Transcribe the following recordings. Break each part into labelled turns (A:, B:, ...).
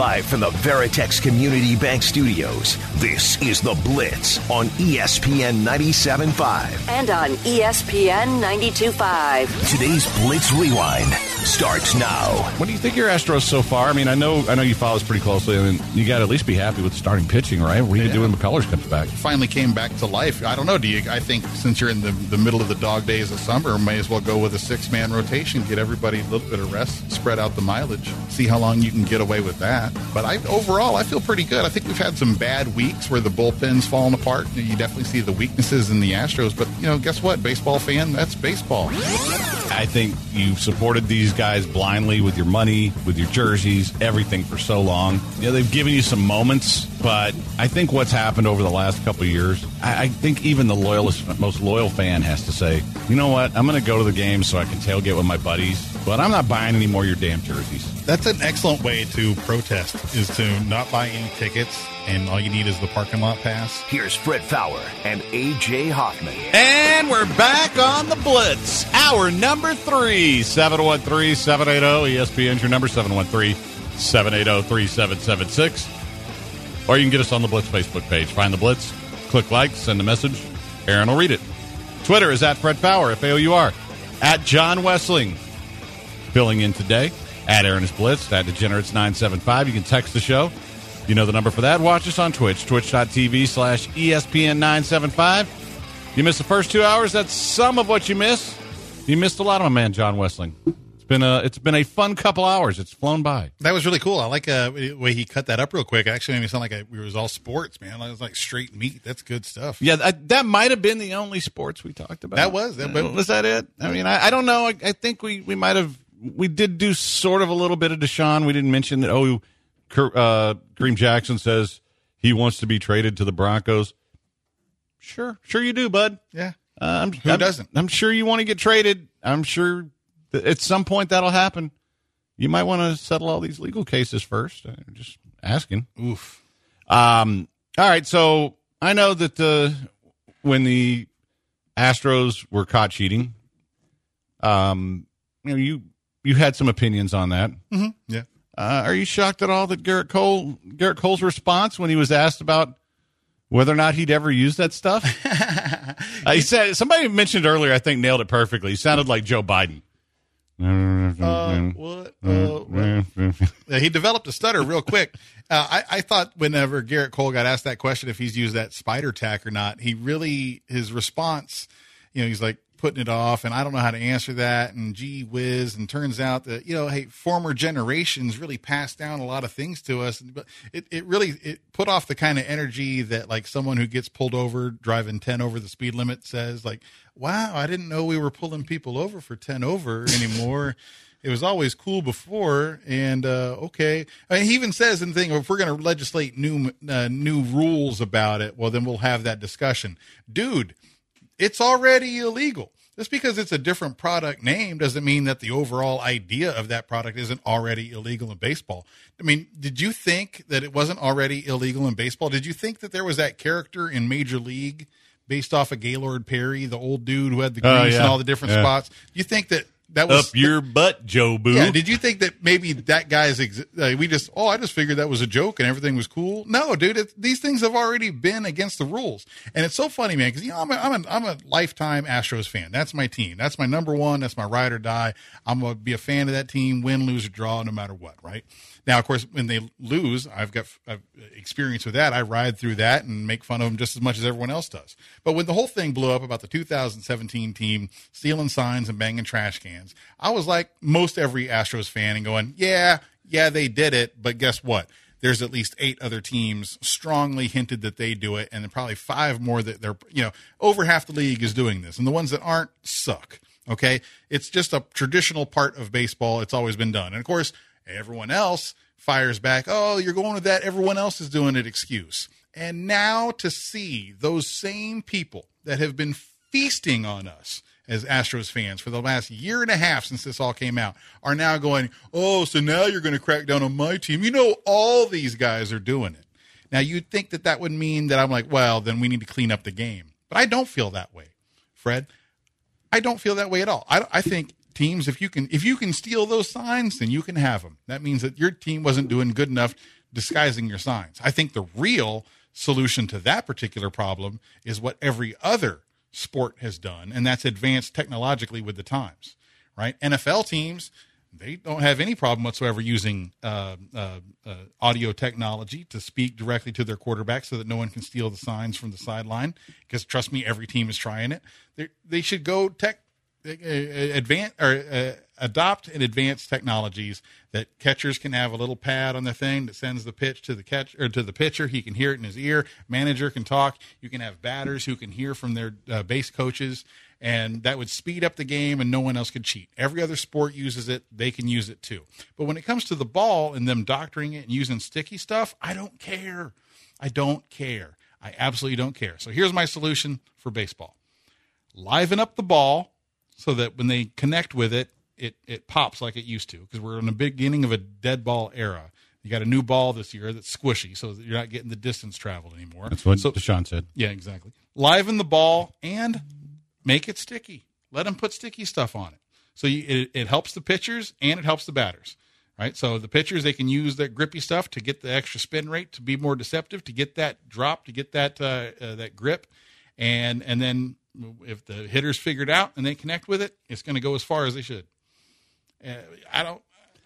A: Live from the Veritex Community Bank Studios, this is The Blitz on ESPN 97.5.
B: and on ESPN 92.5.
A: Today's Blitz Rewind starts now.
C: What do you think your Astros so far? I mean, I know I know you follow us pretty closely, I mean, you got to at least be happy with starting pitching, right? What are you
D: Yeah.
C: doing when McCullers comes back?
D: finally came back to life. I don't know. Do you? I think since you're in the, the middle of the dog days of summer, may as well go with a six man rotation. Get everybody a little bit of rest, spread out the mileage, see how long you can get away with that. But I overall, I feel pretty good. I think we've had some bad weeks where the bullpen's fallen apart. You definitely see the weaknesses in the Astros. But you know, guess what? Baseball fan, that's baseball.
C: I think you've supported these guys blindly with your money, with your jerseys, everything for so long. You know, they've given you some moments, but I think what's happened over the last couple of years, I, I think even the loyalist, most loyal fan has to say, you know what, I'm going to go to the game so I can tailgate with my buddies, but I'm not buying any more of your damn jerseys.
E: That's an excellent way to protest is to not buy any tickets and all you need is the parking lot pass.
A: Here's Fred Faour and AJ Hoffman.
C: And we're back on the Blitz. Hour number three, 713 780. ESPN's your number, 713 780 3776. Or you can get us on the Blitz Facebook page. Find the Blitz, click like, send a message. Aaron will read it. Twitter is at Fred Faour, F A O U R. At John Wessling. Filling in today. At Aaron is Blitz. At Degenerates975. You can text the show. You know the number for that. Watch us on Twitch, twitch.tv slash E ESPN975. You missed the first two hours. That's some of what you missed. You missed a lot of my man, John Wessling. It's been a it's been a fun couple hours. It's flown by.
E: That was really cool. I like uh, the way he cut that up real quick. It actually made me sound like I, it was all sports, man. It was like straight meat. That's good stuff.
C: Yeah, that, that might have been the only sports we talked about.
E: That was- that-
C: Uh, was that it? I mean, I, I don't know. I, I think we, we might have we did do sort of a little bit of Deshaun. We didn't mention that. Oh, Ker- uh, Kareem Jackson says he wants to be traded to the Broncos. Sure, sure you do, bud.
E: Yeah.
C: Uh, I'm,
E: Who
C: I'm-
E: doesn't?
C: I'm sure you want to get traded. I'm sure at some point that'll happen. You might want to settle all these legal cases first. Uh, just asking.
E: Oof.
C: Um, all right, so I know that the when the Astros were caught cheating, um, you know you you had some opinions on that.
E: Yeah.
C: Uh, are you shocked at all that Gerrit Cole Gerrit Cole's response when he was asked about whether or not he'd ever use that stuff? uh, he said somebody mentioned earlier. I think nailed it perfectly. He sounded like Joe Biden.
E: Uh, what? Uh, he developed a stutter real quick. Uh, I, I thought whenever Gerrit Cole got asked that question, if he's used that spider tack or not, he really his response, you know, he's like putting it off, and I don't know how to answer that, and gee whiz, and turns out that you know, hey, former generations really passed down a lot of things to us, but it, it really it put off the kind of energy that like someone who gets pulled over driving ten over the speed limit says, like, wow, I didn't know we were pulling people over for ten over anymore. It was always cool before, and uh, okay. I mean, he even says in the thing, if we're going to legislate new uh, new rules about it, well, then we'll have that discussion, dude. It's already illegal. Just because it's a different product name doesn't mean that the overall idea of that product isn't already illegal in baseball. I mean, did you think that it wasn't already illegal in baseball? Did you think that there was that character in Major League based off of Gaylord Perry, the old dude who had the oh, grease
C: Oh,
E: and all the different
C: Yeah.
E: spots? Do you think that that was
C: Up your butt, Joe Boo.
E: yeah, did you think that maybe that guy's ex- uh, we just oh I just figured that was a joke and everything was cool? No, dude, it, these things have already been against the rules, and it's so funny, man, because you know I'm a, I'm a I'm a lifetime Astros fan. That's my team. That's my number one. That's my ride or die. I'm gonna be a fan of that team, win, lose, or draw, no matter what. Right now, of course, when they lose, I've got I've experience with that. I ride through that and make fun of them just as much as everyone else does. But when the whole thing blew up about the 2017 team stealing signs and banging trash cans, I was like most every Astros fan and going, yeah, yeah, they did it. But guess what? There's at least eight other teams strongly hinted that they do it, and probably five more that they're, you know, over half the league is doing this, and the ones that aren't suck. Okay, it's just a traditional part of baseball. It's always been done, and of course, everyone else fires back. Oh, you're going with that. Everyone else is doing it. Excuse. And now to see those same people that have been feasting on us as Astros fans for the last year and a half since this all came out are now going, oh, so now you're going to crack down on my team. You know, all these guys are doing it. Now, you'd think that that would mean that I'm like, well, then we need to clean up the game. But I don't feel that way, Fred. I don't feel that way at all. I, I think teams, if you can, if you can steal those signs, then you can have them. That means that your team wasn't doing good enough disguising your signs. I think the real solution to that particular problem is what every other sport has done, and that's advanced technologically with the times. Right? NFL teams they don't have any problem whatsoever using uh, uh, uh, audio technology to speak directly to their quarterback so that no one can steal the signs from the sideline. Because trust me, every team is trying it. They, they should go tech advance or uh, adopt and advance technologies that catchers can have a little pad on the thing that sends the pitch to the catch or to the pitcher. He can hear it in his ear. Manager can talk. You can have batters who can hear from their uh, base coaches and that would speed up the game and no one else could cheat. Every other sport uses it, they can use it too. But when it comes to the ball and them doctoring it and using sticky stuff, I don't care. I don't care. I absolutely don't care. So here's my solution for baseball. Liven up the ball so that when they connect with it, it, it pops like it used to because we're in the beginning of a dead ball era. You got a new ball this year that's squishy, so that you're not getting the distance traveled anymore.
C: That's what
E: so,
C: Deshaun said.
E: Yeah, exactly. Liven the ball and make it sticky. Let them put sticky stuff on it. So you, it, it helps the pitchers and it helps the batters, right? So the pitchers they can use that grippy stuff to get the extra spin rate to be more deceptive, to get that drop, to get that uh, uh, that grip, and and then if the hitters figured out and they connect with it, it's going to go as far as they should. Uh, I don't.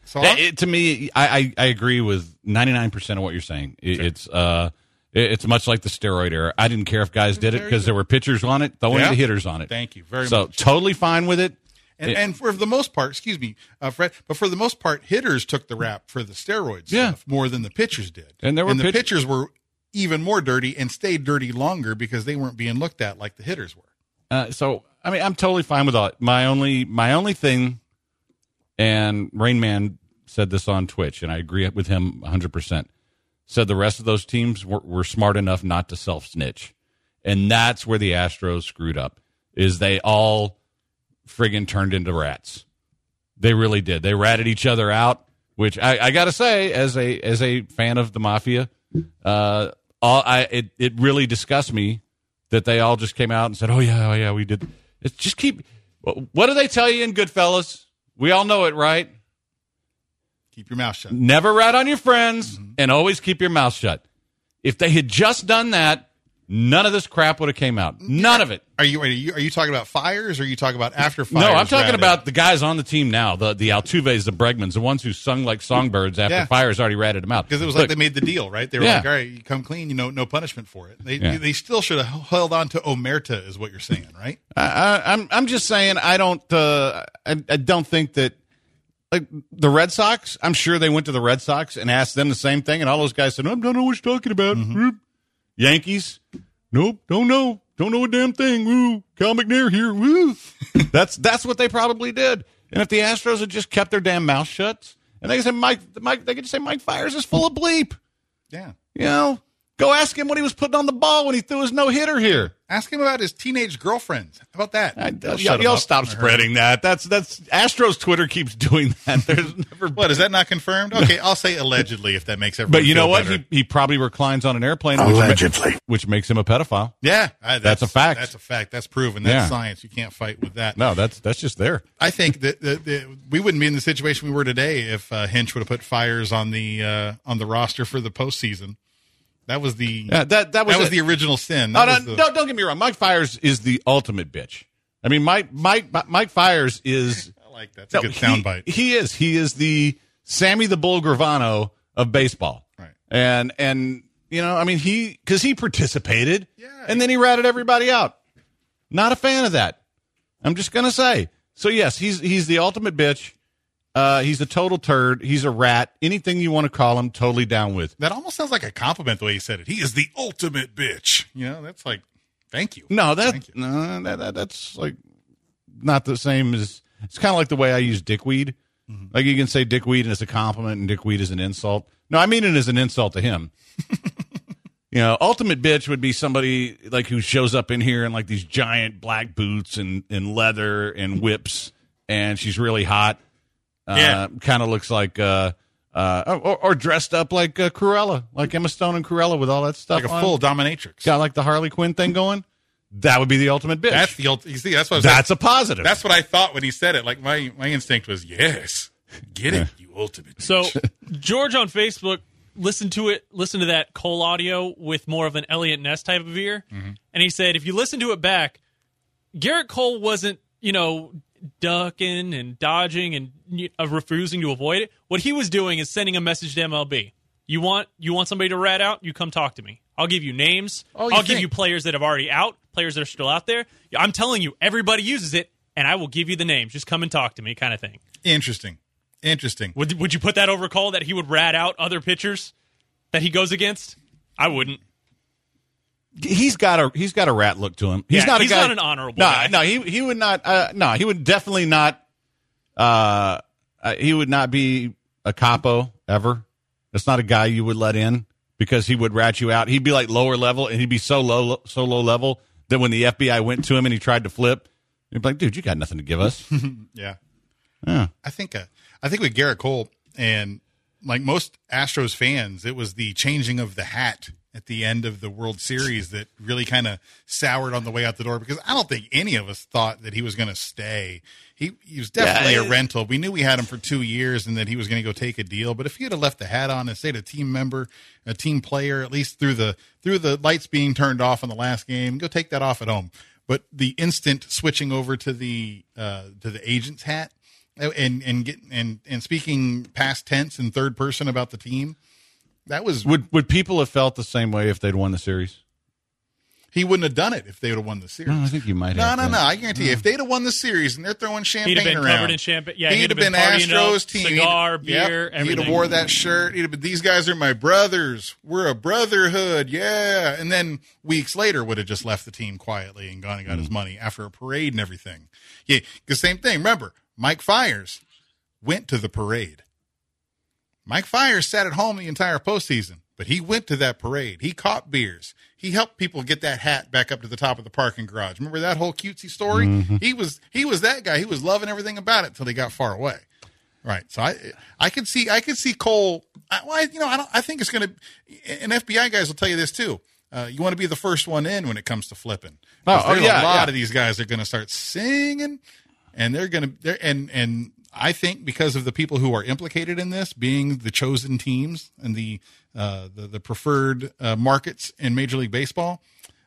E: So
C: it, to me, I, I, I agree with ninety nine percent of what you're saying. It, sure. It's uh it's much like the steroid era. I didn't care if guys did it because there were pitchers on it, throwing yeah. the hitters on it.
E: Thank you very
C: so,
E: much.
C: So totally fine with it.
E: And, it, and for the most part, excuse me, uh, Fred, but for the most part, hitters took the rap for the steroids yeah. stuff more than the pitchers did.
C: And there were
E: and
C: pitch-
E: the pitchers were even more dirty and stayed dirty longer because they weren't being looked at like the hitters were.
C: Uh, so I mean, I'm totally fine with all. My only my only thing, and Rain Man said this on Twitch, and I agree with him 100. percent said the rest of those teams were, were smart enough not to self snitch. And that's where the Astros screwed up is they all friggin' turned into rats. They really did. They ratted each other out, which I, I got to say, as a as a fan of the mafia, uh, all I it, it really disgusts me that they all just came out and said, "Oh yeah, oh yeah, we did." It's just keep. What do they tell you in Goodfellas? We all know it, right?
E: Keep your mouth shut.
C: Never rat on your friends mm-hmm. and always keep your mouth shut. If they had just done that, none of this crap would have came out. None of it.
E: Are you, are you are you talking about Fiers or are you talking about after Fiers?
C: No, I'm talking ratted? about the guys on the team now, the the Altuves, the Bregmans, the ones who sung like songbirds after yeah. Fiers already ratted them out.
E: Because it was Look, like they made the deal, right? They were yeah. like, "All right, you come clean, you know, no punishment for it." They yeah. they still should have held on to Omerta, is what you're saying, right?
C: I, am I'm, I'm just saying I don't uh, I, I don't think that like the Red Sox, I'm sure they went to the Red Sox and asked them the same thing, and all those guys said, "I don't know what you're talking about." Mm-hmm. Yankees, nope, don't know, don't know a damn thing. Woo, Cal McNair here. Woo. that's that's what they probably did. And if the Astros had just kept their damn mouth shut, and they could say Mike, Mike, they could say Mike Fiers is full of bleep.
E: Yeah,
C: you know, Go ask him what he was putting on the ball when he threw his no hitter here.
E: Ask him about his teenage girlfriend. How about that? I,
C: uh, y'all, y'all stop spreading that. That's that's Astros Twitter keeps doing that. There's
E: never. what is that not confirmed? Okay, I'll say allegedly if that makes everyone.
C: But you know what?
E: He,
C: he probably reclines on an airplane.
F: Allegedly,
C: which, which makes him a pedophile.
E: Yeah,
C: I, that's, that's, a fact.
E: That's a fact. That's proven. That's yeah. science. You can't fight with that.
C: No, that's that's just there.
E: I think that, that, that we wouldn't be in the situation we were today if uh, Hinch would have put Fiers on the uh, on the roster for the postseason. That was the
C: that that was
E: that was the original sin.
C: That
E: no,
C: the... no, don't get me wrong. Mike Fiers is the ultimate bitch. I mean, Mike Mike Mike Fiers is.
E: I like that. That's no, a good soundbite.
C: He, he is. He is the Sammy the Bull Gravano of baseball.
E: Right.
C: And and you know, I mean, he because he participated.
E: Yeah.
C: And then he ratted everybody out. Not a fan of that. I'm just gonna say. So yes, he's he's the ultimate bitch. Uh, he's a total turd. He's a rat. Anything you want to call him, totally down with.
E: That almost sounds like a compliment the way he said it. He is the ultimate bitch. You know, that's like, thank you.
C: No, that, no, that, that that's like not the same as. It's kind of like the way I use dickweed. Mm-hmm. Like you can say dickweed and it's a compliment, and dickweed is an insult. No, I mean it as an insult to him. You know, ultimate bitch would be somebody like who shows up in here in like these giant black boots and, and leather and whips, and she's really hot. Uh,
E: Yeah.
C: kind of looks like uh, uh, or, or dressed up like uh, Cruella, like Emma Stone and Cruella with all that stuff.
E: like a
C: on.
E: full dominatrix.
C: got like the Harley Quinn thing going. That would be the ultimate bitch.
E: That's the ult- you see. That's what I was
C: That's a positive.
E: That's what I thought when he said it. Like my my instinct was yes, get it, you ultimate.
F: So George on Facebook listened to it, listened to that Cole audio with more of an Eliot Ness type of ear, and he said if you listen to it back, Gerrit Cole wasn't you know ducking and dodging and uh, refusing to avoid it. What he was doing is sending a message to MLB. You want you want somebody to rat out? You come talk to me. I'll give you names.
E: Oh, you
F: I'll give you players that have already out, players that are still out there. I'm telling you, everybody uses it, and I will give you the names. Just come and talk to me, kind of thing.
E: Interesting, interesting.
F: Would would you put that over call that he would rat out other pitchers that he goes against? I wouldn't.
C: He's got a he's got a rat look to him. He's
F: Yeah,
C: not a
F: he's
C: guy,
F: not an honorable
C: No,
F: guy.
C: no, he he would not. Uh, no, he would definitely not. Uh, uh, he would not be a capo ever. It's not a guy you would let in because he would rat you out. He'd be like lower level, and he'd be so low so low level that when the FBI went to him and he tried to flip, he'd be like, "Dude, you got nothing to give us."
E: Yeah,
C: yeah.
E: I think uh, I think with Gerrit Cole and like most Astros fans, it was the changing of the hat at the end of the World Series that really kind of soured on the way out the door because I don't think any of us thought that he was going to stay. He he was definitely
C: Yeah,
E: a rental. We knew we had him for two years and that he was going to go take a deal. But if he had left the hat on and stayed a team member, a team player, at least through the through the lights being turned off in the last game, go take that off at home. But the instant switching over to the uh, to the agent's hat and and get and and speaking past tense and third person about the team, that was
C: Would would people have felt the same way if they'd won the series?
E: he wouldn't have done it if they would have won the series.
C: No, I think you might
E: No,
C: have.
E: no,
C: been.
E: no. I guarantee you, if they'd have won the series and they're throwing champagne
F: He'd have been
E: around,
F: covered in champagne. Yeah,
E: he'd,
F: he'd
E: have
F: have
E: been,
F: been partying up,
E: Astros team.
F: cigar,
E: He'd-
F: beer,
E: yep. He'd have
F: everything.
E: wore that shirt. He'd have been, these guys are my brothers. We're a brotherhood. Yeah. And then weeks later would have just left the team quietly and gone and got his mm-hmm. money after a parade and everything. Yeah. the same thing. Remember, Mike Fiers went to the parade. Mike Fiers sat at home the entire postseason, but he went to that parade. He caught beers. He helped people get that hat back up to the top of the parking garage. Remember that whole cutesy story? He was he was that guy. He was loving everything about it till he got far away. Right. So I I could see I could see Cole. I, well, I, you know I don't I think it's going to. And FBI guys will tell you this too. Uh, you want to be the first one in when it comes to flipping.
C: Oh, oh, yeah,
E: a lot
C: yeah.
E: of these guys are going to start singing, and they're going to they're and and I think because of the people who are implicated in this being the chosen teams and the uh, the, the preferred uh, markets in Major League Baseball,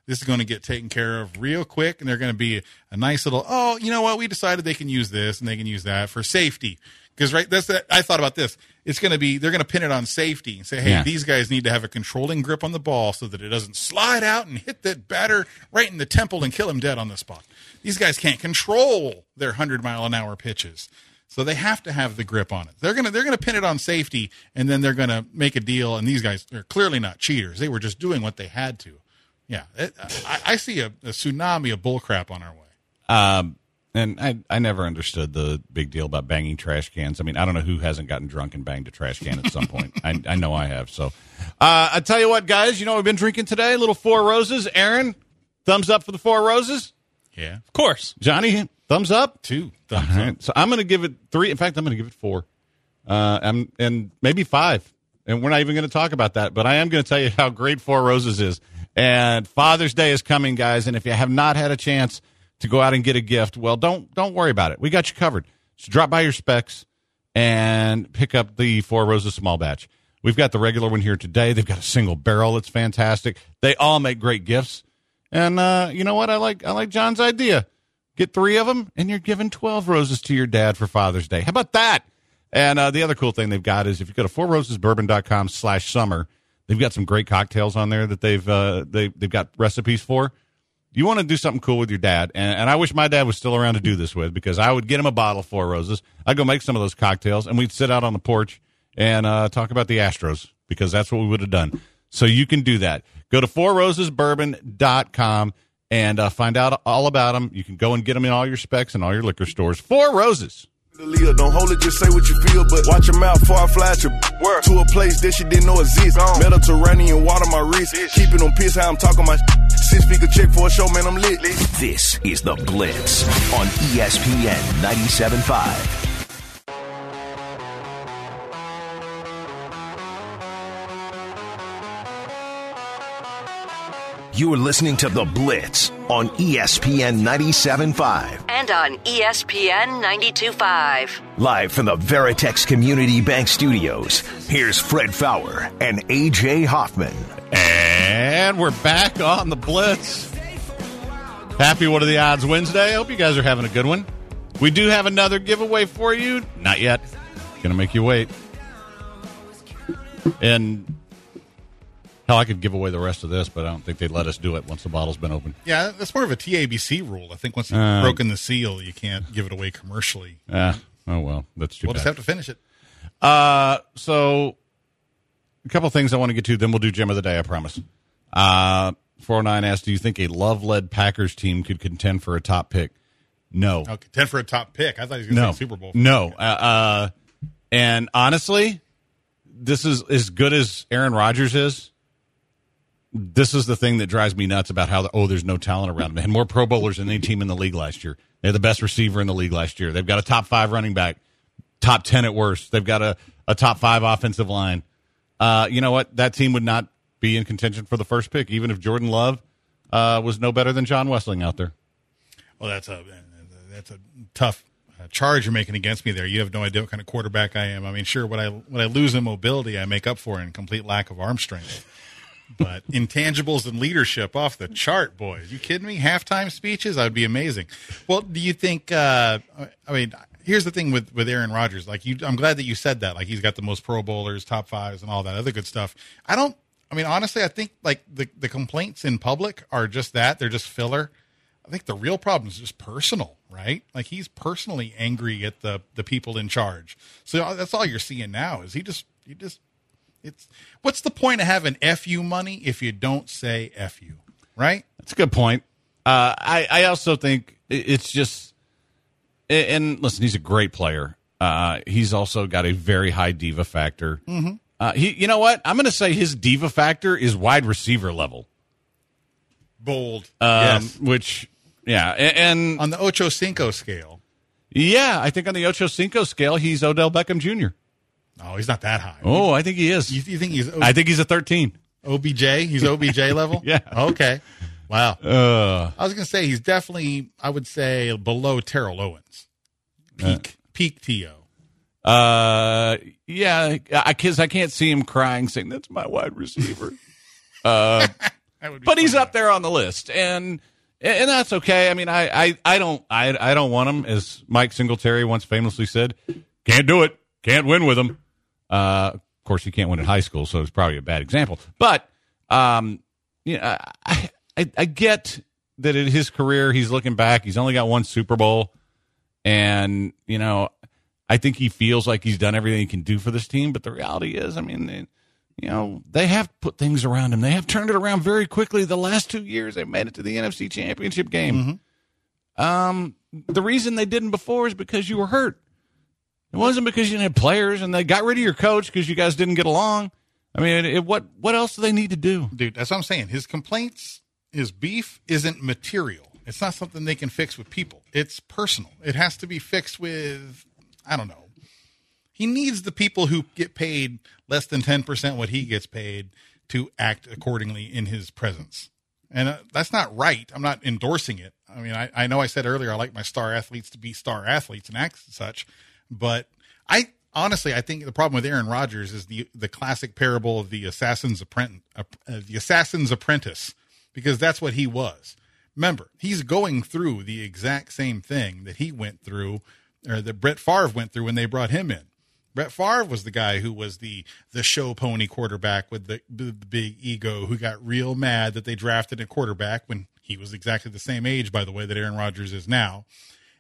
E: this is going to get taken care of real quick, and they're going to be a nice little. Oh, you know what? We decided they can use this and they can use that for safety. Because right, that's that. I thought about this. It's going to be they're going to pin it on safety and say, hey,
C: Yeah.
E: these guys need to have a controlling grip on the ball so that it doesn't slide out and hit that batter right in the temple and kill him dead on the spot. These guys can't control their hundred mile an hour pitches. So they have to have the grip on it. They're gonna they're gonna pin it on safety, and then they're gonna make a deal. And these guys are clearly not cheaters. They were just doing what they had to. Yeah, it, I, I see a, a tsunami of bullcrap on our way.
C: Um, and I, I never understood the big deal about banging trash cans. I mean, I don't know who hasn't gotten drunk and banged a trash can at some point. I, I know I have. So, uh, I tell you what, guys, you know what we've been drinking today? Little Four Roses. Aaron, thumbs up for the Four Roses.
E: Yeah,
F: Of course.
C: Johnny, thumbs up.
E: two.
C: All right. So I'm going to give it three. In fact, I'm going to give it four, uh, and, and maybe five. And we're not even going to talk about that, but I am going to tell you how great Four Roses is. And Father's Day is coming, guys. And if you have not had a chance to go out and get a gift, well, don't don't worry about it. We got you covered. So drop by your Spec's and pick up the Four Roses small batch. We've got the regular one here today. They've got a single barrel that's fantastic. They all make great gifts. And uh, you know what? I like I like John's idea. Get three of them, and you're giving 12 roses to your dad for Father's Day. How about that? And uh, the other cool thing they've got is if you go to fourrosesbourbon.com slash summer, they've got some great cocktails on there that they've uh, they, they've got recipes for. You want to do something cool with your dad, and, and I wish my dad was still around to do this with because I would get him a bottle of Four Roses. I'd go make some of those cocktails, and we'd sit out on the porch and uh, talk about the Astros because that's what we would have done. So you can do that. Go to fourrosesbourbon.com and uh, find out all about them. You can go and get them in all your Spec's and all your liquor stores. Four Roses.
G: Leah, don't hold it, just say what you feel, but watch your mouth before I flash you. Where? To a place that she didn't know exists. Mediterranean water my wrist, keeping them pissed how I'm talking my six figure check for a show, man, I'm lit.
A: This is The Blitz on ESPN 97.5. You are listening to The Blitz on ESPN 97.5.
B: And on ESPN 92.5.
A: Live from the Veritex Community Bank Studios, here's Fred Faour and AJ Hoffman.
C: And we're back on the Blitz. Happy What Are the Odds Wednesday. I hope you guys are having a good one. We do have another giveaway for you. Not yet. Gonna make you wait. And hell, I could give away the rest of this, but I don't think they'd let us do it once the bottle's been opened.
E: Yeah, that's more of a TABC rule. I think once you've
C: Uh,
E: broken the seal, you can't give it away commercially.
C: Ah, oh well, that's too
E: We'll
C: bad.
E: just have to finish it.
C: Uh, so a couple things I want to get to, then we'll do gem of the day. I promise. Uh, 409 asked, "Do you think a love-led Packers team could contend for a top pick?" No,
E: Okay, ten for a top pick. I thought he was going to
C: no,
E: say Super Bowl.
C: No, uh, uh, and honestly, this is as good as Aaron Rodgers is. This is the thing that drives me nuts about how the, oh, there's no talent around them. They had more Pro Bowlers than any team in the league last year. They had the best receiver in the league last year. They've got a top five running back, top ten at worst. They've got a, a top five offensive line. Uh, you know what? That team would not be in contention for the first pick, even if Jordan Love uh, was no better than John Wessling out there.
E: Well, that's a that's a tough uh, charge you're making against me there. You have no idea what kind of quarterback I am. I mean, sure, what I what I lose in mobility, I make up for in complete lack of arm strength. But intangibles and leadership off the chart, boys. You kidding me? Halftime speeches, that would be amazing. Well, do you think? Uh, I mean, here's the thing with with Aaron Rodgers. Like, you, I'm glad that you said that. Like, he's got the most Pro Bowlers, top fives, and all that other good stuff. I don't. I mean, honestly, I think like the the complaints in public are just that. They're just filler. I think the real problem is just personal, right? Like he's personally angry at the the people in charge. So that's all you're seeing now is he just he just it's what's the point of having fu money if you don't say fu, right?
C: That's a good point. Uh, I I also think it's just, and listen, he's a great player. Uh, he's also got a very high diva factor. Mm-hmm. Uh, he, you know what? I'm going to say his diva factor is wide receiver level.
E: Bold,
C: Um,
E: yes.
C: Which, yeah, a- and,
E: On the Ocho Cinco scale,
C: yeah, I think on the Ocho Cinco scale, he's Odell Beckham Jr.
E: no, he's not that high.
C: Oh, I think he is.
E: You, you think he's o-
C: I think he's a 13.
E: OBJ? He's OBJ level.
C: Yeah.
E: Okay. Wow.
C: Uh,
E: I was gonna say he's definitely, I would say, below Terrell Owens. Peak, peak To.
C: uh, yeah, because I can't see him crying, saying that's my wide receiver. uh, but he's up there on the list, and and that's okay. I mean, I I, I don't I I don't want him, as Mike Singletary once famously said, "Can't do it, can't win with him." Uh, of course, he can't win in high school, so it's probably a bad example. But um, you know, I I, I get that in his career, he's looking back, he's only got one Super Bowl, and you know, I think he feels like he's done everything he can do for this team. But the reality is, I mean. They, you know, they have put things around him. They have turned it around very quickly. The last two years, they've made it to the NFC Championship game. Um, the reason they didn't before is because you were hurt. It wasn't because you didn't have players, and they got rid of your coach because you guys didn't get along. I mean, it, what what else do they need to do?
E: dude. That's what I'm saying. His complaints, his beef isn't material. It's not something they can fix with people. It's personal. It has to be fixed with, I don't know. He needs the people who get paid less than 10% what he gets paid to act accordingly in his presence. And uh, that's not right. I'm not endorsing it. I mean, I, I know I said earlier I like my star athletes to be star athletes and act as such, but I honestly I think the problem with Aaron Rodgers is the the classic parable of the assassin's apprentice, uh, the assassin's apprentice, because that's what he was. Remember, he's going through the exact same thing that he went through, or that Brett Favre went through when they brought him in. Brett Favre was the guy who was the the show pony quarterback with the, the, big ego who got real mad that they drafted a quarterback when he was exactly the same age, by the way, that Aaron Rodgers is now.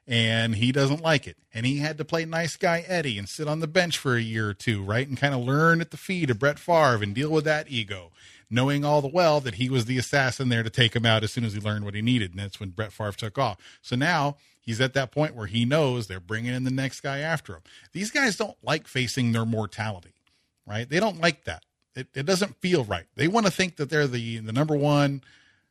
E: And he doesn't like it. And he had to play nice guy Eddie and sit on the bench for a year or two, right? And kind of learn at the feet of Brett Favre and deal with that ego, knowing all the well that he was the assassin there to take him out as soon as he learned what he needed. And that's when Brett Favre took off. So now he's at that point where he knows they're bringing in the next guy after him. These guys don't like facing their mortality, right? They don't like that. It, it doesn't feel right. They want to think that they're the the number one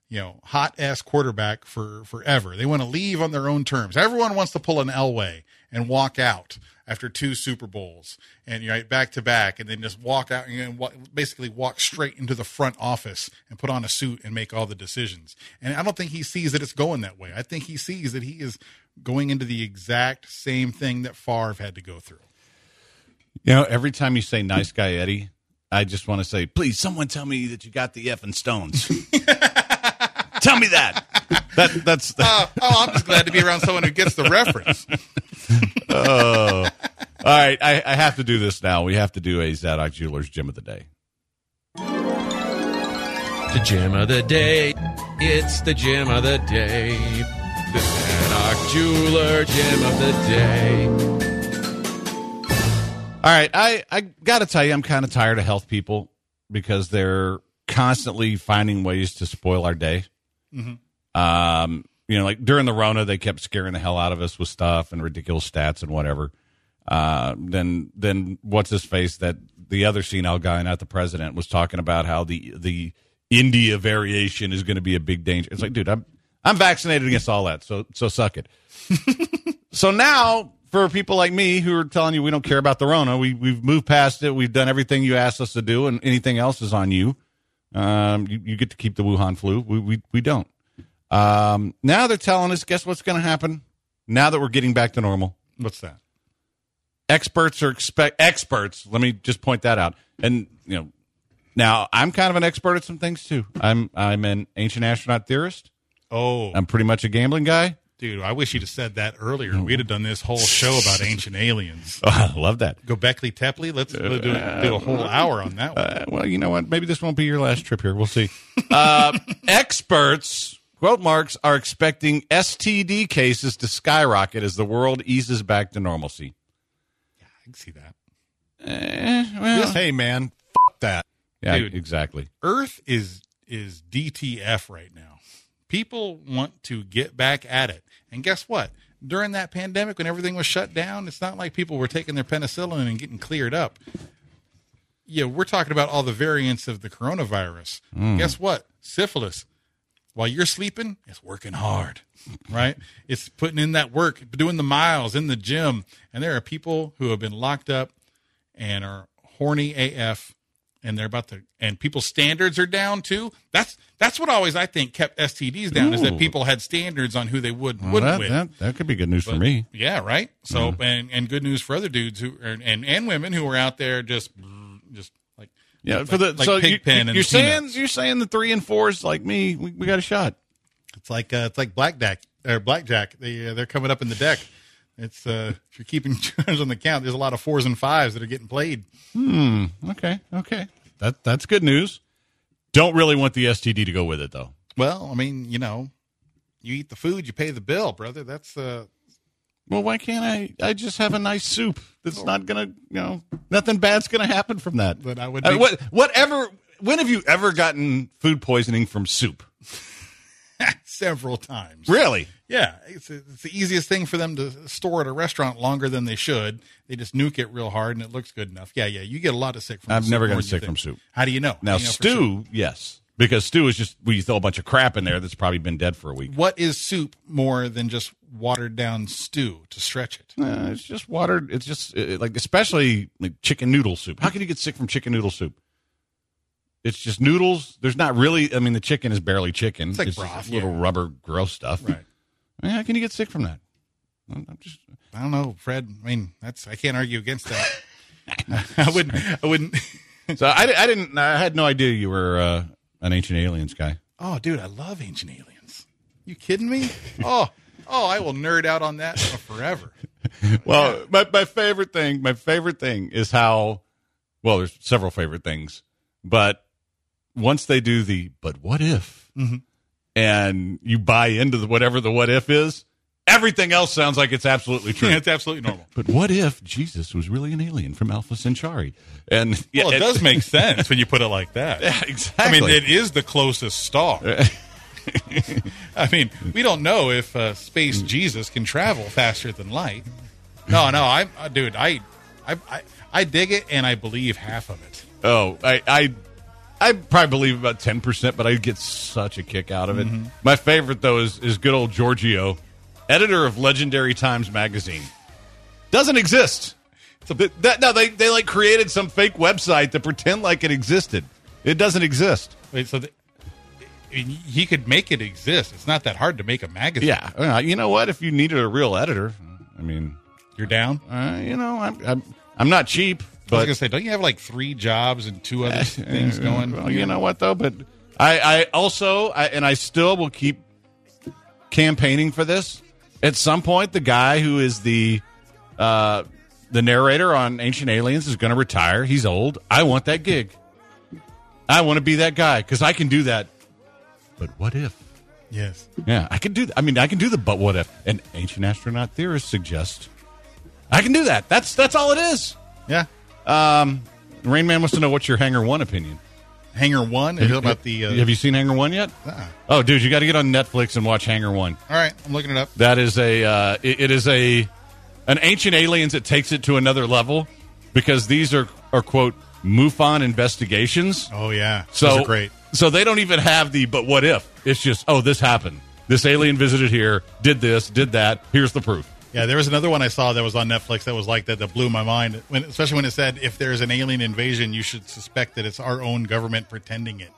E: you know, hot ass quarterback for forever. They want to leave on their own terms. Everyone wants to pull an Elway and walk out after two Super Bowls and you right back to back, and then just walk out and basically walk straight into the front office and put on a suit and make all the decisions. And I don't think he sees that it's going that way. I think he sees that he is going into the exact same thing that Favre had to go through.
C: You know, every time you say "nice guy Eddie," I just want to say, please, someone tell me that you got the effing Stones. Tell me that. That that's.
E: Uh, oh, I'm just glad to be around someone who gets the reference.
C: oh, all right. I, I have to do this now. We have to do a Zadok Jewelers Gem of the Day.
H: The gem of the day. It's the gem of the day. The Zadok Jeweler Gem of the day.
C: All right, I I got to tell you, I'm kind of tired of health people because they're constantly finding ways to spoil our day. Mm-hmm. Um, you know, like during the Rona, they kept scaring the hell out of us with stuff and ridiculous stats and whatever. Uh, then, then what's his face? That the other senile guy, not the president, was talking about how the the India variation is going to be a big danger. It's like, dude, I'm I'm vaccinated against all that, so so suck it. so now, for people like me who are telling you we don't care about the Rona, we we've moved past it. We've done everything you asked us to do, and anything else is on you. Um, you, you, get to keep the Wuhan flu. We we, we don't. Um, now they're telling us, guess what's going to happen? Now that we're getting back to normal,
E: what's that?
C: Experts are expect experts. Let me just point that out. And you know, now I'm kind of an expert at some things too. I'm I'm an ancient astronaut theorist.
E: Oh,
C: I'm pretty much a gambling guy.
E: Dude, I wish you'd have said that earlier. We'd have done this whole show about ancient aliens.
C: Oh, I love that.
E: Gobekli Tepe. Let's do, do, a whole hour on that one.
C: Uh, well, you know what? Maybe this won't be your last trip here. We'll see. Uh, experts, quote marks, are expecting STD cases to skyrocket as the world eases back to normalcy.
E: Yeah, I can see that.
C: Eh, well,
E: Just, hey, man, f- that.
C: yeah,
E: Dude.
C: exactly.
E: Earth is is DTF right now. People want to get back at it. And guess what? During that pandemic when everything was shut down, it's not like people were taking their penicillin and getting cleared up. Yeah, we're talking about all the variants of the coronavirus. Mm. Guess what? Syphilis. While you're sleeping, it's working hard, right? It's putting in that work, doing the miles in the gym. And there are people who have been locked up and are horny AF and they're about to and people's standards are down too. That's that's what always I think kept STDs down is that people had standards on who they would and
C: Well,
E: wouldn't
C: that,
E: with.
C: that, that could be good news for me.
E: Yeah, right. So and and good news for other dudes who are, and and women who were out there just just like
C: Yeah,
E: like,
C: for the
E: like
C: so you,
E: Pigpen and
C: you're saying
E: Peanuts.
C: you're saying the three and fours like me, we, we got a shot.
E: it's like uh, it's like blackjack or blackjack. They uh, they're coming up in the deck. It's uh, if you're keeping track on the count, there's a lot of fours and fives that are getting played. Hmm.
C: Okay, okay, that that's good news. Don't really want the STD to go with it though.
E: Well, I mean, you know, you eat the food, you pay the bill, brother. That's uh,
C: Well, why can't I? I just have a nice soup. That's not gonna, you know, nothing bad's gonna happen from that.
E: But I would
C: Uh,
E: make-
C: what, whatever. When have you ever gotten food poisoning from soup?
E: several times.
C: Really?
E: Yeah, it's, it's the easiest thing for them to store at a restaurant longer than they should. They just nuke it real hard, and it looks good enough. Yeah, yeah, you get a lot of sick from.
C: I've
E: soup,
C: never gotten sick from soup.
E: How do you know?
C: Now
E: you know for sure?
C: stew, yes, because stew is just we throw a bunch of crap in there that's probably been dead for a week.
E: What is soup more than just watered down stew to stretch it?
C: Uh, it's just watered. It's just uh, like especially like chicken noodle soup. How can you get sick from chicken noodle soup? It's just noodles. There's not really. I mean, the chicken is barely chicken.
E: It's like
C: just
E: broth,
C: little
E: yeah.
C: rubber, gross stuff.
E: Right.
C: I mean, how can you get sick from that? I'm just
E: I don't know, Fred. I mean, that's I can't argue against that. I wouldn't. I wouldn't.
C: so I, I didn't. I had no idea you were uh, an ancient aliens guy.
E: Oh, dude, I love ancient aliens. You kidding me? Oh, oh, I will nerd out on that forever.
C: Well, my my favorite thing, my favorite thing is how. Well, there's several favorite things, but once they do the but what if,
E: Mm-hmm.
C: and you buy into the whatever the what if is, Everything else sounds like it's absolutely true.
E: it's absolutely normal.
C: But what if Jesus was really an alien from Alpha Centauri? And yeah,
E: well, it, does make sense when you put it like that.
C: Yeah, exactly.
E: I mean, it is the closest star. I mean, we don't know if uh, space Jesus can travel faster than light. No, no, I, uh, dude, I, I, I, I dig it, and I believe half of it.
C: Oh, I, I, I probably believe about ten percent, but I get such a kick out of it.
E: Mm-hmm.
C: My favorite though is is good old Giorgio, editor of Legendary Times magazine. Doesn't exist. Th- that, no, they they like created some fake website to pretend like it existed. It doesn't exist.
E: Wait, so the, he could make it exist. It's not that hard to make a magazine.
C: Yeah, uh, you know what? If you needed a real editor, I mean,
E: you're down.
C: uh, you know, I'm, I'm I'm not cheap,
E: I was
C: but
E: gonna say, don't you have like three jobs and two other things going?
C: Well, you know what though, but I, I also, I, and I still will keep campaigning for this. At some point, the guy who is the uh, the narrator on Ancient Aliens is going to retire. He's old. I want that gig. I want to be that guy because I can do that. But what if?
E: Yes.
C: Yeah, I can do. I mean, I can do the but what if? An ancient astronaut theorist suggests I can do that. That's that's all it is.
E: Yeah.
C: Um, Rain Man wants to know what's your Hangar One opinion.
E: Hangar one. It about the? Uh,
C: Have you seen Hangar One yet?
E: uh-uh.
C: Oh, dude, you got to get on Netflix and watch Hangar One.
E: All right, I'm looking it up.
C: That is a uh, it, it is a an ancient aliens that takes it to another level because these are are quote MUFON investigations.
E: Oh yeah,
C: So
E: great.
C: So they don't even have the but what if? It's just oh this happened. This alien visited here, did this, did that. Here's the proof.
E: Yeah, there was another one I saw that was on Netflix that was like that that blew my mind. When, especially when it said if there's an alien invasion, you should suspect that it's our own government pretending it,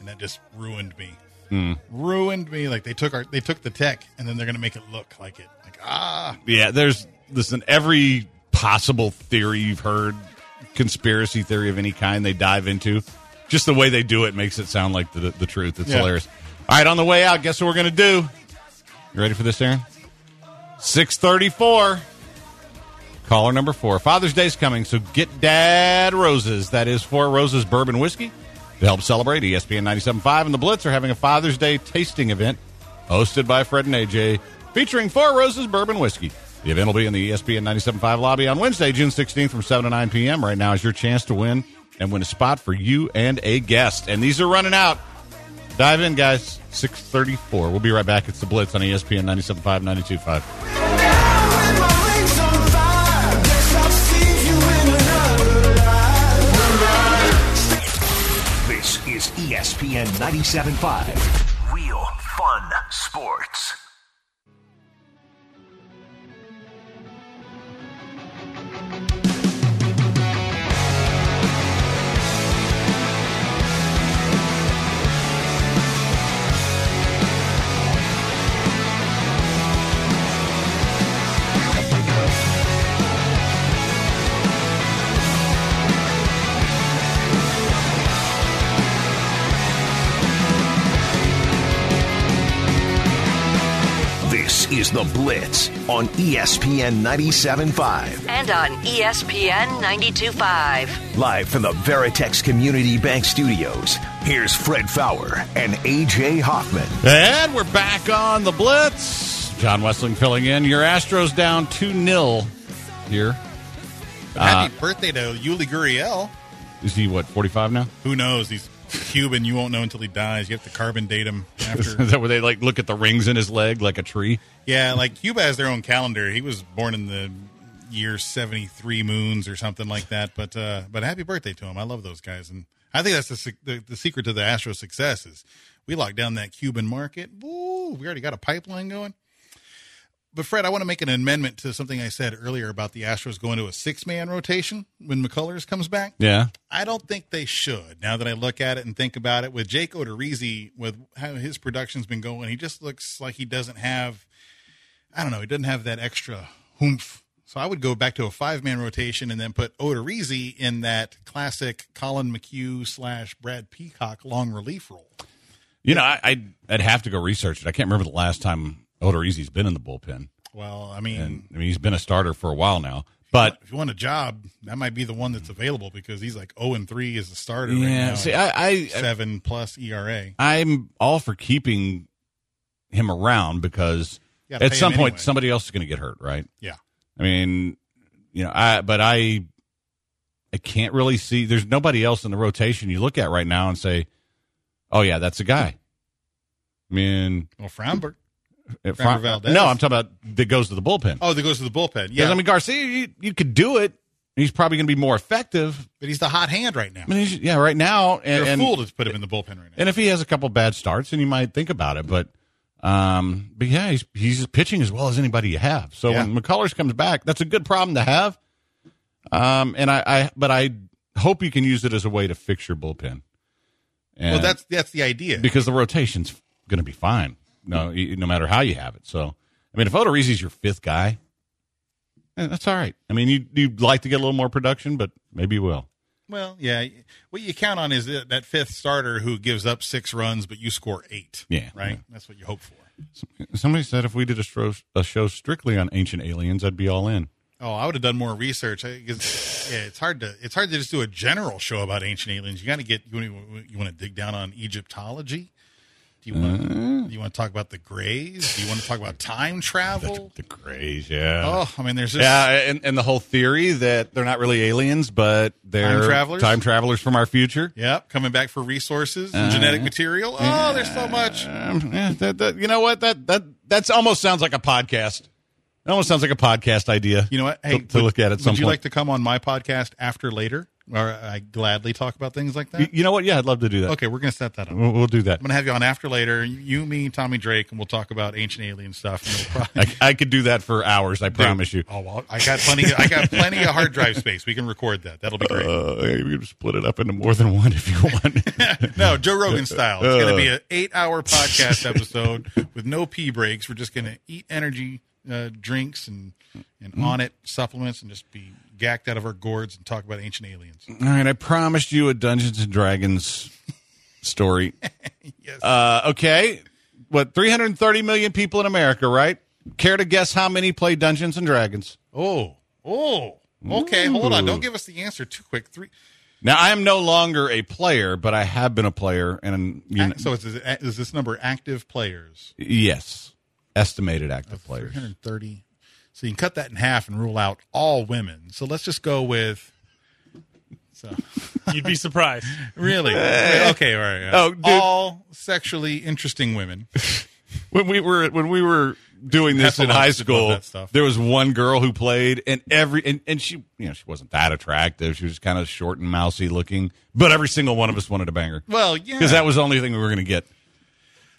E: and that just ruined me. Ruined me. Like they took our they took the tech and then they're going to make it look like it. Like ah,
C: Yeah, there's listen every possible theory you've heard, conspiracy theory of any kind they dive into. Just the way they do it makes it sound like the the truth. It's
E: Yeah.
C: hilarious. All right, on the way out, guess what we're gonna do? You ready for this, Aaron? Six thirty-four. Caller number four. Father's Day's coming, so get Dad Roses. That is Four Roses Bourbon Whiskey to help celebrate. ESPN 97.5 and the Blitz are having a Father's Day tasting event hosted by Fred and AJ featuring Four Roses Bourbon Whiskey. The event will be in the ESPN 97.5 lobby on Wednesday, June 16th from 7 to 9 p.m. Right now is your chance to win and win a spot for you and a guest. And these are running out. Dive in, guys. 634. We'll be right back. It's the Blitz on ESPN 97.5, 92.5.
A: This is E ESPN 97.5. Real fun sports. Is The Blitz on ESPN 97.5.
B: And on ESPN 92.5.
A: Live from the Veritex Community Bank Studios, here's Fred Faour and AJ Hoffman.
C: And we're back on the Blitz. John Wessling filling in. Your Astros down 2 0 here.
E: happy uh, birthday to Yuli Gurriel.
C: Is he, what, 45 now?
E: Who knows? He's Cuban. You won't know until he dies. You have to carbon date him after.
C: Is that where they like look at the rings in his leg like a tree?
E: Yeah, like Cuba has their own calendar. He was born in the year seventy three moons or something like that. But uh, but happy birthday to him. I love those guys, and I think that's the the, the secret to the Astro success is we locked down that Cuban market. Woo, we already got a pipeline going. But Fred, I want to make an amendment to something I said earlier about the Astros going to a six man rotation when McCullers comes back.
C: Yeah.
E: I don't think they should. Now that I look at it and think about it, with Jake Odorizzi, with how his production's been going, he just looks like he doesn't have. I don't know. He doesn't have that extra oomph. So I would go back to a five man rotation and then put Odorizzi in that classic Collin McHugh slash Brad Peacock long relief role.
C: You know, I, I'd, I'd have to go research it. I can't remember the last time Odorizzi's been in the bullpen.
E: Well, I mean,
C: And I mean, he's been a starter for a while now. But
E: if you want a job, that might be the one that's available because he's like zero and three as a starter right
C: yeah,
E: now.
C: see, I, I,
E: seven plus ERA.
C: I'm all for keeping him around because At some point,
E: anyway.
C: somebody else is going to get hurt, right?
E: Yeah.
C: I mean, you know, I but I I can't really see. There's nobody else in the rotation you look at right now and say, "Oh yeah, that's a guy." I mean,
E: Well, Framber. Valdez.
C: no, I'm talking about that goes to the bullpen.
E: Oh, that goes to the bullpen.
C: Yeah, I mean Garcia, you, you could do it. He's probably going to be more effective.
E: but he's the hot hand right now.
C: I mean, yeah, right now, and,
E: You're a fool to put him in the bullpen right now.
C: and if he has a couple bad starts, then you might think about it. But, um, but yeah, he's he's pitching as well as anybody you have. So
E: Yeah.
C: when McCullers comes back, that's a good problem to have. Um, and I, I, but I hope you can use it as a way to fix your bullpen. And
E: well, that's that's the idea.
C: because the rotation's going to be fine. No, no matter how you have it. So, I mean, if Odorizzi's your fifth guy, eh, that's all right. I mean, you you'd like to get a little more production, but maybe you will.
E: Well, yeah. What you count on is that, that fifth starter who gives up six runs, but you score eight.
C: Yeah.
E: Right? That's what you hope for.
C: Somebody said if we did a show, a show strictly on ancient aliens, I'd be all in.
E: Oh, I would have done more research. I- yeah, it's hard to it's hard to just do a general show about ancient aliens. You got to get you want to dig down on Egyptology. Do you want
C: Uh.
E: you want to talk about the Greys? Do you want to talk about time travel?
C: The Greys, yeah.
E: Oh, I mean, there's this.
C: Yeah, and, and the whole theory that they're not really aliens, but they're
E: Time travelers?
C: time travelers from our future.
E: Yep, coming back for resources and genetic material. Oh, there's so much.
C: Um, yeah, that, that, you know what? That that that's almost sounds like a podcast. It almost sounds like a podcast idea.
E: You know what? Hey,
C: to, to
E: would-
C: look at it.
E: Would you
C: point.
E: like to come on my podcast after later? Or I gladly talk about things like that.
C: You- you know what? Yeah, I'd love to do that.
E: Okay, we're gonna set that up.
C: We'll, we'll do that.
E: I'm gonna have you on after later. You, me, Tommy Drake, and we'll talk about ancient alien stuff. Probably,
C: I, I could do that for hours. I promise you.
E: Oh well, I got plenty. Of, I got plenty of hard drive space. We can record that. That'll be great.
C: Uh, you can split it up into more than one if you want.
E: no, Joe Rogan style. It's going to
C: Uh.
E: be an eight-hour podcast episode with no pee breaks. We're just going to eat energy uh, drinks and and
C: Mm-hmm.
E: on it supplements and just be gacked out of our gourds and talk about ancient aliens.
C: All right, I promised you a Dungeons and Dragons story.
E: Yes.
C: Uh, okay, what? 330 million people in America, right? Care to guess how many play Dungeons and Dragons?
E: oh, oh. Okay, hold on. Don't give us the answer too quick. Three.
C: Now, I am no longer a player, but I have been a player, and you know,
E: So is, is this number active players?
C: yes, estimated active players.
E: 330. So you can cut that in half and rule out all women. So let's just go with. So
F: You'd be surprised.
E: really, okay, all right. yeah.
C: Oh, dude.
E: all sexually interesting women.
C: When we were when we were doing this in high school,
E: stuff.
C: there was one girl who played, and every and, and she you know she wasn't that attractive. She was kind of short and mousy looking, but every single one of us wanted to bang her
E: Well, yeah.
C: because that was the only thing we were going to get.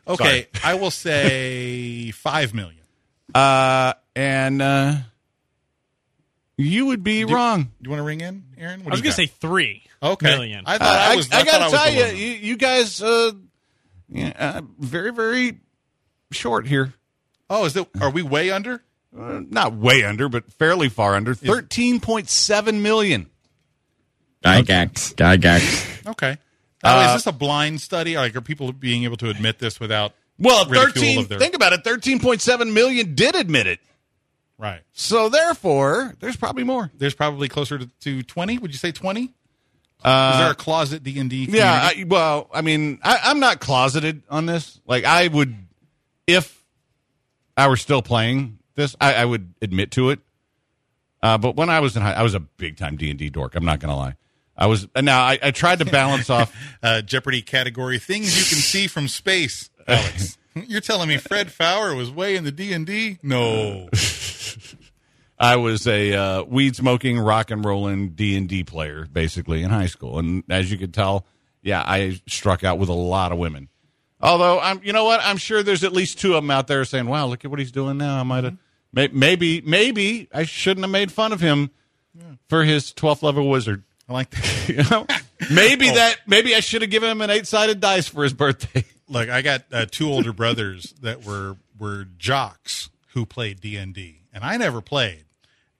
E: Okay. I will say five million.
C: Uh, and uh, you would be wrong.
E: Do you want to ring in, Aaron? What
F: I was
E: do you
F: going to say three
E: Okay.
F: million.
E: I
C: Uh,
E: thought I,
C: I,
E: was.
C: I,
E: I, thought
C: gotta
E: I was
C: tell you,
E: one.
C: you, you guys, uh, yeah, uh, very very short here.
E: Oh, is it? Are we way under?
C: Uh, not way under, but fairly far under. Thirteen point seven million.
I: Gygax. Gygax.
E: Okay. Now,
C: Uh,
E: is this a blind study? Like, are people being able to admit this without?
C: Well, thirteen.
E: their-
C: Think about it. Thirteen point seven million did admit it.
E: Right.
C: So therefore, there's probably more.
E: There's probably closer to, to twenty. Would you say twenty?
C: Uh,
E: Is there a closet D and D?
C: Yeah, I, well, I mean, I, I'm not closeted on this. Like, I would, if I were still playing this, I, I would admit to it. Uh, but when I was in high, I was a big time D and D dork. I'm not going to lie. I was now. I, I tried to balance off.
E: uh, Jeopardy category things you can see from space. Alex, you're telling me Fred Faour was way in the D and D? No.
C: I was a uh, weed smoking, rock and rolling D and D player, basically in high school, and as you could tell, yeah, I struck out with a lot of women. Although I'm, you know what, I'm sure there's at least two of them out there saying, "Wow, look at what he's doing now." I might have, may, maybe, maybe I shouldn't have made fun of him for his 12th level wizard.
E: I like that.
C: You know, maybe that, maybe I should have given him an eight sided dice for his birthday.
E: Look, I got uh, two older brothers that were were jocks who played D and D, and I never played.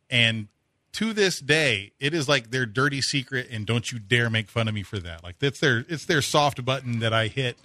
E: And to this day, it is like their dirty secret, and don't you dare make fun of me for that. Like that's their it's their soft button that I hit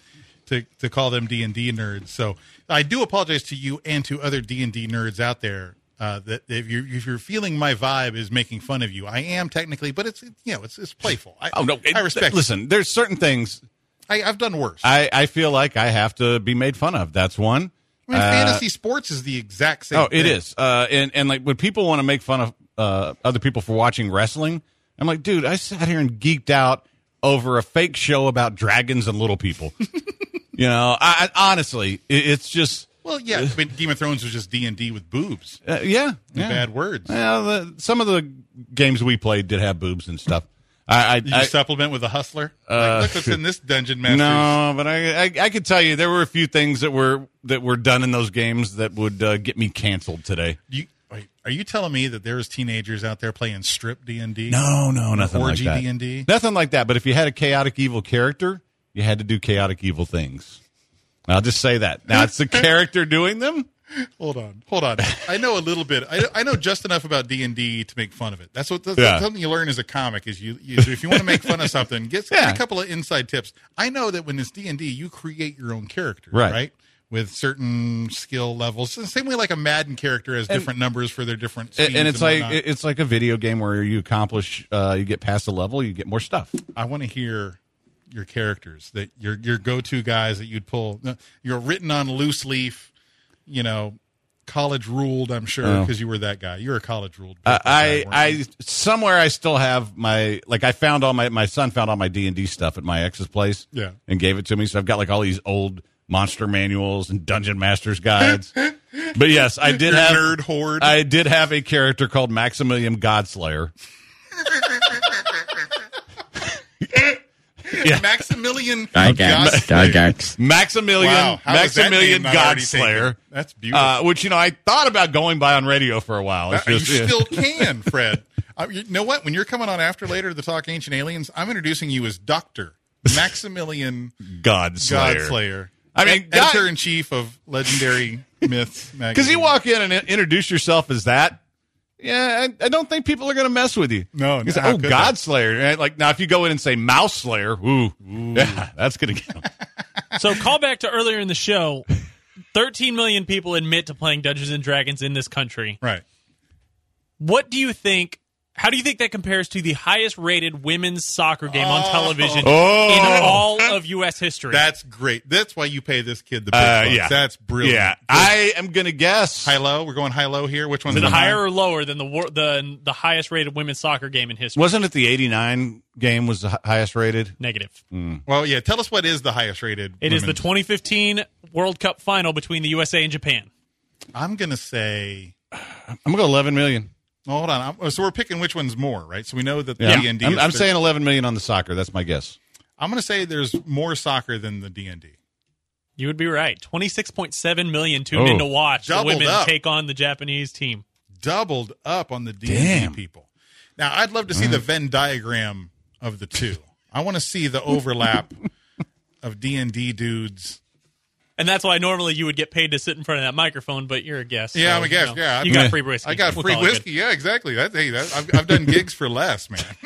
E: to to call them D and D nerds. So I do apologize to you and to other D and D nerds out there. Uh, that if you're if you're feeling my vibe is making fun of you, I am technically, but it's you know it's it's playful. I,
C: Oh no!
E: I respect.
C: Listen, there's certain things
E: I, I've done worse.
C: I, I feel like I have to be made fun of. That's one.
E: I mean,
C: Uh,
E: fantasy sports is the exact same.
C: Oh, it
E: thing.
C: is. Uh, and and like when people want to make fun of uh, other people for watching wrestling, I'm like, dude, I sat here and geeked out over a fake show about dragons and little people. you know, I, I honestly, it, it's just
E: Well, yeah, but Game of Thrones was just D and D with boobs
C: uh, yeah,
E: and
C: yeah.
E: bad words.
C: Well, the, some of the games we played did have boobs and stuff. I, I,
E: you
C: I
E: supplement with a hustler?
C: Uh,
E: like, look what's in this dungeon master.
C: no, but I, I I could tell you there were a few things that were that were done in those games that would uh, get me canceled today.
E: You, are you telling me that there's teenagers out there playing strip D and D?
C: No, no, nothing
E: Orgy
C: like that.
E: D&D?
C: Nothing like that. But if you had a chaotic evil character, you had to do chaotic evil things. I'll just say that. Now it's the character doing them.
E: Hold on, hold on. I know a little bit. I, I know just enough about D and D to make fun of it. That's what that's
C: Yeah.
E: something you learn as a comic. Is you, you if you want to make fun of something, get, get a couple of inside tips. I know that when it's D and D, you create your own character,
C: Right.
E: right? With certain skill levels, the same way like a Madden character has different numbers for their different.
C: And, and it's like
E: whatnot.
C: it's like a video game where you accomplish, uh, you get past a level, you get more stuff.
E: I want to hear your characters that your your go to guys that you'd pull. You're written on loose leaf, you know, college ruled. I'm sure
C: Oh.
E: because you were that guy. You're a college ruled.
C: Uh, I? I somewhere I still have my like I found all my my son found all my D and D stuff at my ex's place.
E: Yeah.
C: and gave it to me. So I've got like all these old monster manuals and dungeon masters guides. but yes, I did
E: Your
C: have
E: nerd horde.
C: I did have a character called Maximilian Godslayer. yeah.
E: Maximilian
I: Gygax.
E: Godslayer.
I: Gygax.
C: Maximilian
E: Wow, how is that
C: Maximilian
E: name not
C: Godslayer.
E: That's beautiful.
C: Uh, which you know I thought about going by on radio for a while. It's
E: Uh,
C: just
E: you still can, Fred. Uh, you know what? When you're coming on after later to talk ancient aliens, I'm introducing you as Doctor Maximilian
C: Godslayer.
E: Godslayer.
C: I mean,
E: editor in chief of Legendary Myths magazine.
C: Because you walk in and introduce yourself as that. Yeah, I, I don't think people are going to mess with you.
E: No, no,
C: say, oh,
E: could
C: God Slayer. Like now, if you go in and say Mouse Slayer, ooh, yeah, that's going to get 'em.
F: So call back to earlier in the show. 13 million people admit to playing Dungeons and Dragons in this country.
E: right.
F: What do you think? How do you think that compares to the highest rated women's soccer game on television
C: Oh.
F: in all of U.S. history?
E: That's great. That's why you pay this kid the big
C: Uh,
E: bucks.
C: yeah,
E: That's brilliant.
C: Yeah, I am going to guess.
E: high low. We're going high low here. Which one's
F: Is it
E: the
F: higher
E: high?
F: or lower than the the the highest rated women's soccer game in history?
C: Wasn't it the '89 game was the highest rated?
F: Negative.
E: Well, yeah. Tell us what is the highest rated.
F: It is the 2015 World Cup final between the USA and Japan.
E: I'm gonna say.
C: I'm going to go 11 million.
E: Hold on. I'm- So we're picking which one's more, right? So we know that the
C: Yeah,
E: D and D.
C: I'm, I'm saying 11 million on the soccer. That's my guess.
E: I'm gonna say there's more soccer than the D and D.
F: You would be right. 26.7 million tuned
C: Oh.
F: in to watch the women
E: up.
F: take on the Japanese team.
E: Doubled up on the D
C: Damn.
E: and D people. Now, I'd love to see the Venn diagram of the two. I want to see the overlap of D and D dudes.
F: And that's why normally you would get paid to sit in front of that microphone, but you're a guest.
E: Yeah,
F: so,
E: I'm a guest.
F: you know,
E: yeah,
F: you got free whiskey.
E: I got
F: We'll
E: free
F: call it good.
E: whiskey. Yeah, exactly. That, hey, that, I've, I've done gigs for less, man.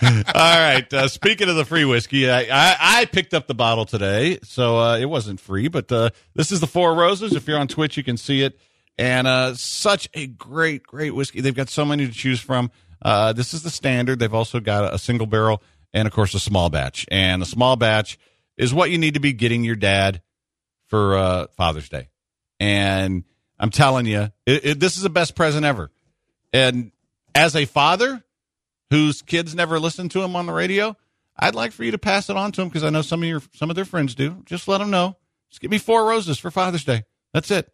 C: All right. Uh, speaking of the free whiskey, I, I, I picked up the bottle today, so uh, it wasn't free, but uh, this is the Four Roses. If you're on Twitch, you can see it. And uh, such a great, great whiskey. They've got so many to choose from. Uh, this is the standard. They've also got a single barrel and, of course, a small batch. And the small batch is what you need to be getting your dad for uh, Father's Day. And I'm telling you, it, it, this is the best present ever. And as a father, whose kids never listen to him on the radio, I'd like for you to pass it on to them because I know some of your some of their friends do. Just let them know. Just give me four roses for Father's Day. That's it.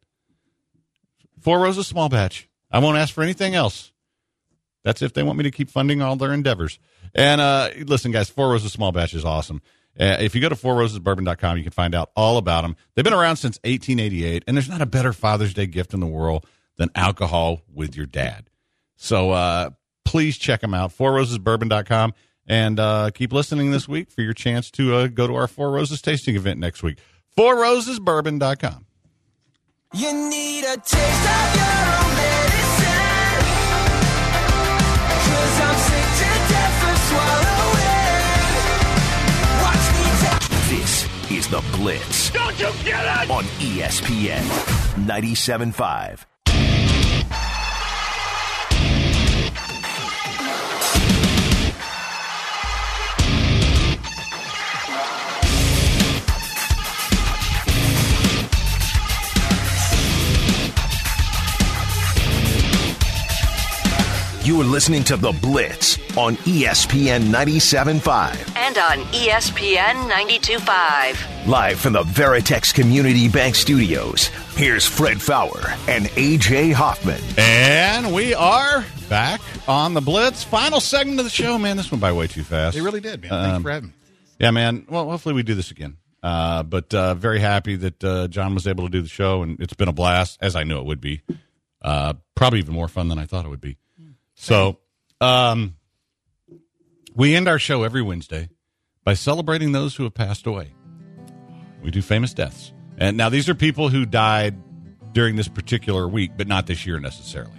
C: Four roses, small batch. I won't ask for anything else. That's if they want me to keep funding all their endeavors. And uh, listen, guys, Four Roses Small Batch is awesome. Uh, if you go to fourrosesbourbon.com, you can find out all about them. They've been around since 1888, and there's not a better Father's Day gift in the world than alcohol with your dad. So uh, please check them out, fourrosesbourbon.com, and uh, keep listening this week for your chance to uh, go to our Four Roses tasting event next week. Fourrosesbourbon.com.
J: You need a taste of your
A: is The Blitz. Don't you get it? On ESPN 97.5. You are listening to The Blitz on ESPN 97.5
B: and on ESPN 92.5.
A: Live from the Veritex Community Bank Studios, here's Fred Faour and AJ Hoffman.
C: And we are back on the Blitz. Final segment of the show, man. This went by way too fast.
E: They really did, man. Thanks
C: Um,
E: for having me.
C: Yeah, man. Well, hopefully we do this again. Uh, but uh, very happy that uh, John was able to do the show, and it's been a blast, as I knew it would be. Uh, probably even more fun than I thought it would be. So, um, we end our show every Wednesday by celebrating those who have passed away. We do famous deaths, and now these are people who died during this particular week, but not this year necessarily.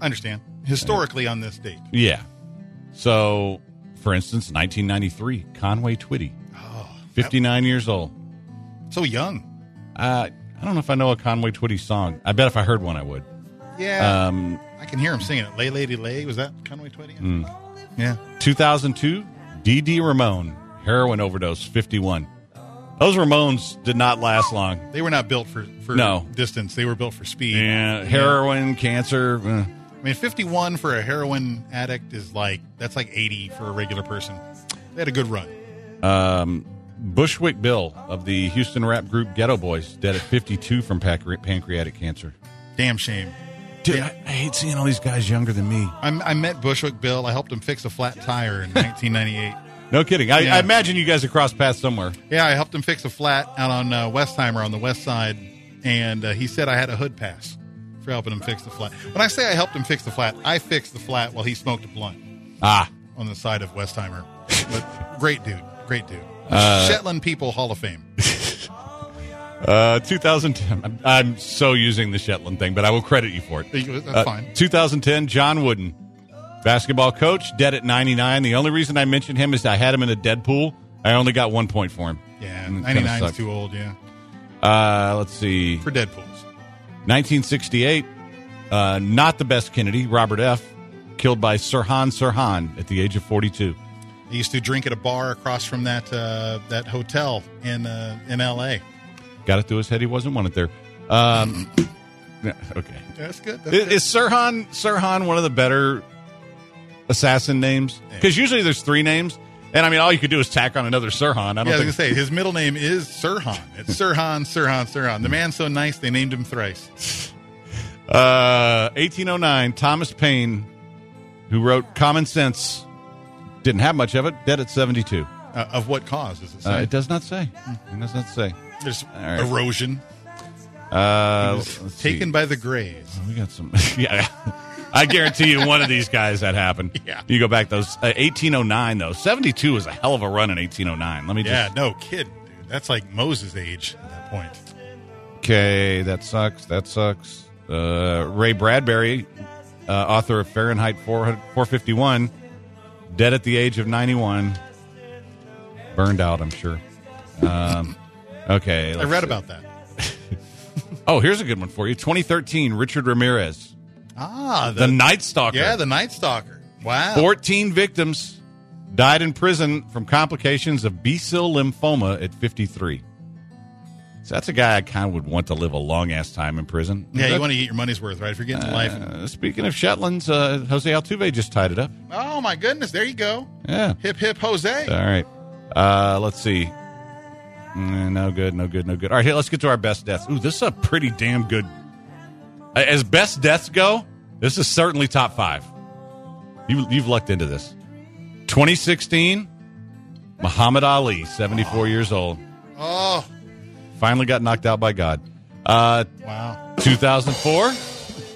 E: I understand. Historically, on this date.
C: Yeah. So, for instance, 1993, Conway Twitty,
E: Oh,
C: 59 years old.
E: so young.
C: Uh, I don't know if I know a Conway Twitty song. I bet if I heard one, I would.
E: Yeah.
C: Um,
E: I can hear him singing it. Lay, lady, lay. Was that Conway Twitty?
C: mm.
E: Yeah.
C: 2002, Dee Dee Ramone, heroin overdose, 51. Those Ramones did not last long.
E: They were not built for, for
C: No.
E: distance. They were built for speed.
C: Yeah, heroin, cancer. eh.
E: I mean, 51 for a heroin addict is like, that's like 80 for a regular person. They had a good run.
C: Um, Bushwick Bill of the Houston rap group Geto Boys, dead at 52 from pancre- pancreatic cancer.
E: Damn shame.
C: Dude, I, I hate seeing all these guys younger than me.
E: I'm, I met Bushwick Bill. I helped him fix a flat tire in 1998.
C: No kidding. I,
E: Yeah.
C: I imagine you guys have crossed paths somewhere.
E: Yeah, I helped him fix a flat out on uh, Westheimer on the west side, and uh, he said I had a hood pass for helping him fix the flat. When I say I helped him fix the flat, I fixed the flat while he smoked a blunt
C: Ah,
E: on the side of Westheimer. But great dude, great dude.
C: Uh,
E: Shetland People Hall of Fame.
C: uh, 2010. I'm, I'm so using the Shetland thing, but I will credit you for it.
E: That's
C: Uh,
E: fine.
C: 2010, John Wooden, basketball coach, dead at 99. The only reason I mentioned him is I had him in a Deadpool. I only got one point for him.
E: Yeah,
C: Mm, kinda
E: 99 is
C: sucked.
E: too old. Yeah,
C: Uh, let's see.
E: for Deadpools.
C: 1968, uh, not the best Kennedy, Robert F., killed by Sirhan Sirhan at the age of 42.
E: He used to drink at a bar across from that uh, that hotel in uh, in L.A.
C: Got it through his head. He wasn't wanted there. Um, yeah, okay.
E: That's good. That's
C: Is,
E: good.
C: is Sirhan Sirhan one of the better assassin names? Because usually there's three names, and I mean all you could do is tack on another Sirhan. I don't
E: Yeah, I was
C: think
E: gonna say his middle name is Sirhan. It's Sirhan, Sirhan, Sirhan. The man's so nice they named him thrice.
C: Uh, 1809, Thomas Paine, who wrote Common Sense, didn't have much of it, dead at 72.
E: Uh, of what cause does it say?
C: Uh, it does not say. It does not say.
E: There's
C: right.
E: erosion.
C: Uh,
E: He was
C: let's
E: taken
C: see.
E: by the Greys.
C: We got some. yeah. I guarantee you one of these guys that happened.
E: Yeah.
C: You go back those. Uh, 1809, though. 72 was a hell of a run in 1809. Let me just.
E: Yeah, no kid, dude. That's like Moses' age at that point.
C: Okay, that sucks. That sucks. Uh, Ray Bradbury, uh, author of Fahrenheit 400 451, dead at the age of 91. Burned out, I'm sure. Um, okay.
E: I read
C: see.
E: about that.
C: Oh, here's a good one for you. 2013, Richard Ramirez,
E: Ah,
C: the, Night Stalker.
E: yeah, the Night Stalker. Wow.
C: 14 victims died in prison from complications of B-cell lymphoma at 53. So that's a guy I kind of would want to live a long ass time in prison.
E: yeah, you want to get your money's worth, right? If you're getting life.
C: Uh, speaking of Shetlands, uh, Jose Altuve just tied it up.
E: Oh my goodness, there you go.
C: Yeah.
E: Hip hip Jose.
C: All right. Uh, let's see. Mm, no good, no good, no good. All right, here, let's get to our best deaths. Ooh, this is a pretty damn good. As best deaths go, this is certainly top five. You, you've lucked into this. 2016, Muhammad Ali, 74 years old.
E: Oh,
C: Finally got knocked out by God. Uh,
E: wow.
C: 2004,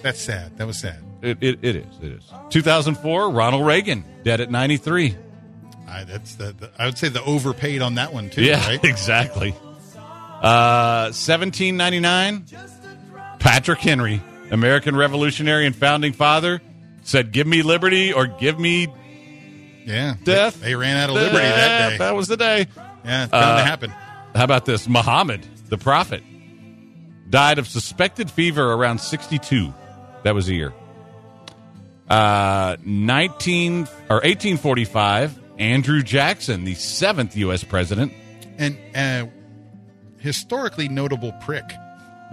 E: That's sad. That was sad.
C: it, it, it is, it is. 2004, Ronald Reagan, dead at 93.
E: I, that's the, the. I would say the overpaid on that one too.
C: Yeah,
E: Right.
C: exactly. Uh, 1799, Patrick Henry, American Revolutionary and founding father, said, "Give me liberty or give me
E: Yeah.
C: death."
E: They, they ran out of liberty that day.
C: That was the day.
E: Yeah, it's bound
C: Uh,
E: to happen.
C: How about this? Muhammad, the prophet, died of suspected fever around 62. That was a year. Uh, 19 or 1845, Andrew Jackson, the seventh U.S. president.
E: And uh, historically notable prick.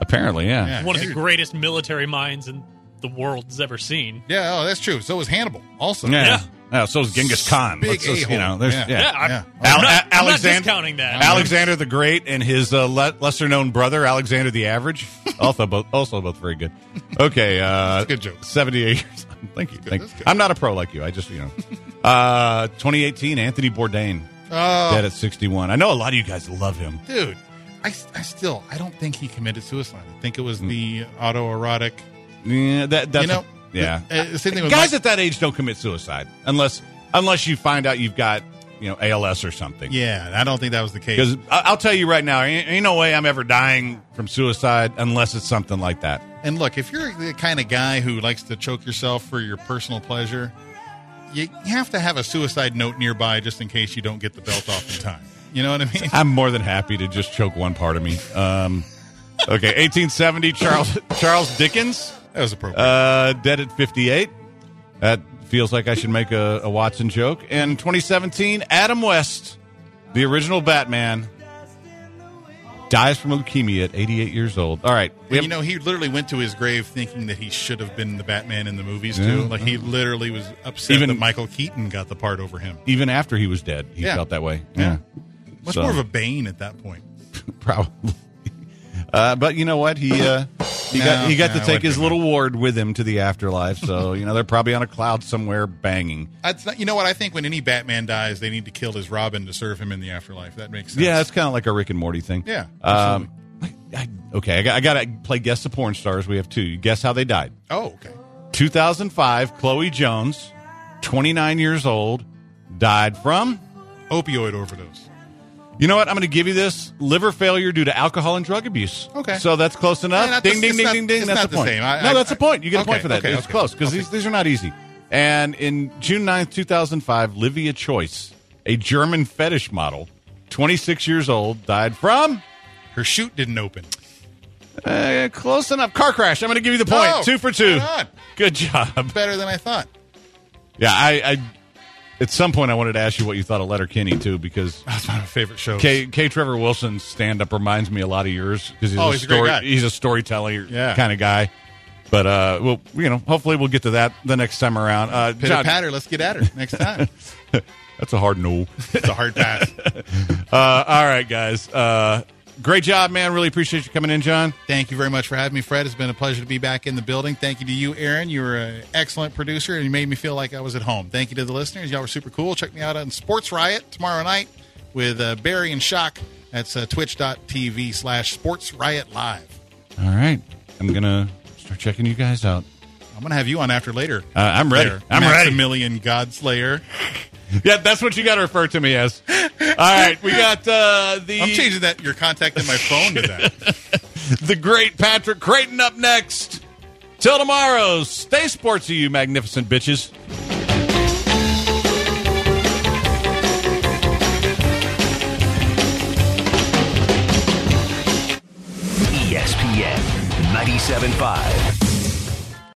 C: Apparently, yeah.
E: Yeah.
F: One of the greatest military minds in the world's ever seen.
E: Yeah, oh, that's true. So was Hannibal. Also,
C: Yeah.
F: Yeah.
C: Yeah, so is Genghis Khan.
E: Big
C: just, you know, there's,
E: Yeah.
C: yeah.
F: Yeah, I'm,
E: Yeah.
F: I'm
C: Al-
F: not,
C: A-
F: I'm not
C: Alexander-
F: discounting that.
C: Alexander the Great and his uh, le- lesser known brother Alexander the Average, also both also both very good. Okay, uh,
E: a good joke.
C: Seventy eight years. Thank you. Thank
E: That's
C: you.
E: good.
C: I'm not a pro like you. I just you know. Uh, 2018, Anthony Bourdain
E: Oh,
C: dead at 61. I know a lot of you guys love him.
E: dude, I, I still I don't think he committed suicide. I think it was the autoerotic.
C: Yeah, that that's
E: You know,
C: yeah.
E: uh, same thing with
C: Guys at that age don't commit suicide unless unless you find out you've got you know ALS or something.
E: Yeah, I don't think that was the case.
C: Because I'll tell you right now, ain't, ain't no way I'm ever dying from suicide unless it's something like that.
E: And look, if you're the kind of guy who likes to choke yourself for your personal pleasure, you have to have a suicide note nearby just in case you don't get the belt off in time. You know what I mean?
C: I'm more than happy to just choke one part of me. Um, okay, 1870, Charles Charles Dickens,
E: That was appropriate.
C: uh, dead at 58. That feels like I should make a, a Watson joke. And 2017, Adam West, the original Batman, dies from leukemia at 88 years old. All right, we have-
E: you know, he literally went to his grave thinking that he should have been the Batman in the movies
C: Yeah.
E: too. Like he literally was upset
C: Even-
E: that Michael Keaton got the part over him.
C: even after he was dead, he
E: Yeah.
C: felt that way.
E: Yeah.
C: Yeah,
E: Much
C: So-
E: more of a Bane at that point.
C: probably. Uh, but you know what? He uh, he
E: No,
C: got he got
E: no,
C: to take his little ward with him to the afterlife. So you know they're probably on a cloud somewhere banging.
E: Not, you know what? I think when any Batman dies, they need to kill his Robin to serve him in the afterlife. That makes sense.
C: Yeah, it's kind of like a Rick and Morty thing.
E: Yeah,
C: Um, I, okay, I got, I got to play guess the porn stars. We have two. You guess how they died.
E: Oh, okay.
C: 2005, Chloe Jones, 29 years old, died from.
E: Opioid overdose.
C: You know what? I'm going to give you this liver failure due to alcohol and drug abuse.
E: Okay.
C: So that's close enough.
E: Yeah,
C: ding,
E: the-
C: ding, ding,
E: not-
C: ding, ding. That's the point.
E: same. I-
C: no,
E: I-
C: that's a point. You get a point for that.
E: okay,
C: it's
E: okay,
C: close because
E: okay.
C: these, these are not easy. And in June 9th, 2005, Livia Choice, a German fetish model, 26 years old, died from.
E: Her chute didn't open.
C: Uh, close enough. Car crash. I'm going to give you the point.
E: Oh,
C: two for two. Good job.
E: Better than I thought.
C: Yeah, I, I. At some point, I wanted to ask you what you thought of Letterkenny too, because
E: That's my favorite show.
C: K. K. Trevor Wilson's stand up reminds me a lot of yours because he's,
E: Oh,
C: a
E: he's a
C: story.
E: guy.
C: He's a storyteller
E: Yeah.
C: kind of guy. But uh, well, you know, hopefully we'll get to that the next time around. Uh,
E: Pitter
C: John-
E: patter. Let's get at her next time.
C: that's a hard no.
E: it's a hard pass.
C: Uh, all right, guys. Uh, great job, man. Really appreciate you coming in, John.
E: Thank you very much for having me, Fred. It's been a pleasure to be back in the building. Thank you to you, Aaron. You were an excellent producer, and you made me feel like I was at home. Thank you to the listeners. Y'all were super cool. Check me out on Sports Riot tomorrow night with uh, Barry and Shock. That's uh, twitch.tv slash Sports Riot Live.
C: All right, I'm gonna start checking you guys out.
E: I'm going to have you on after later.
C: Uh, I'm ready.
E: There.
C: I'm ready.
E: Maximilian Godslayer.
C: Yeah, that's what you got to refer to me as. All right, we got uh, the
E: I'm changing that your contact in my phone to that.
C: the great Patrick Creighton up next. Till tomorrow, stay sportsy, you magnificent bitches.
A: ESPN 97.5.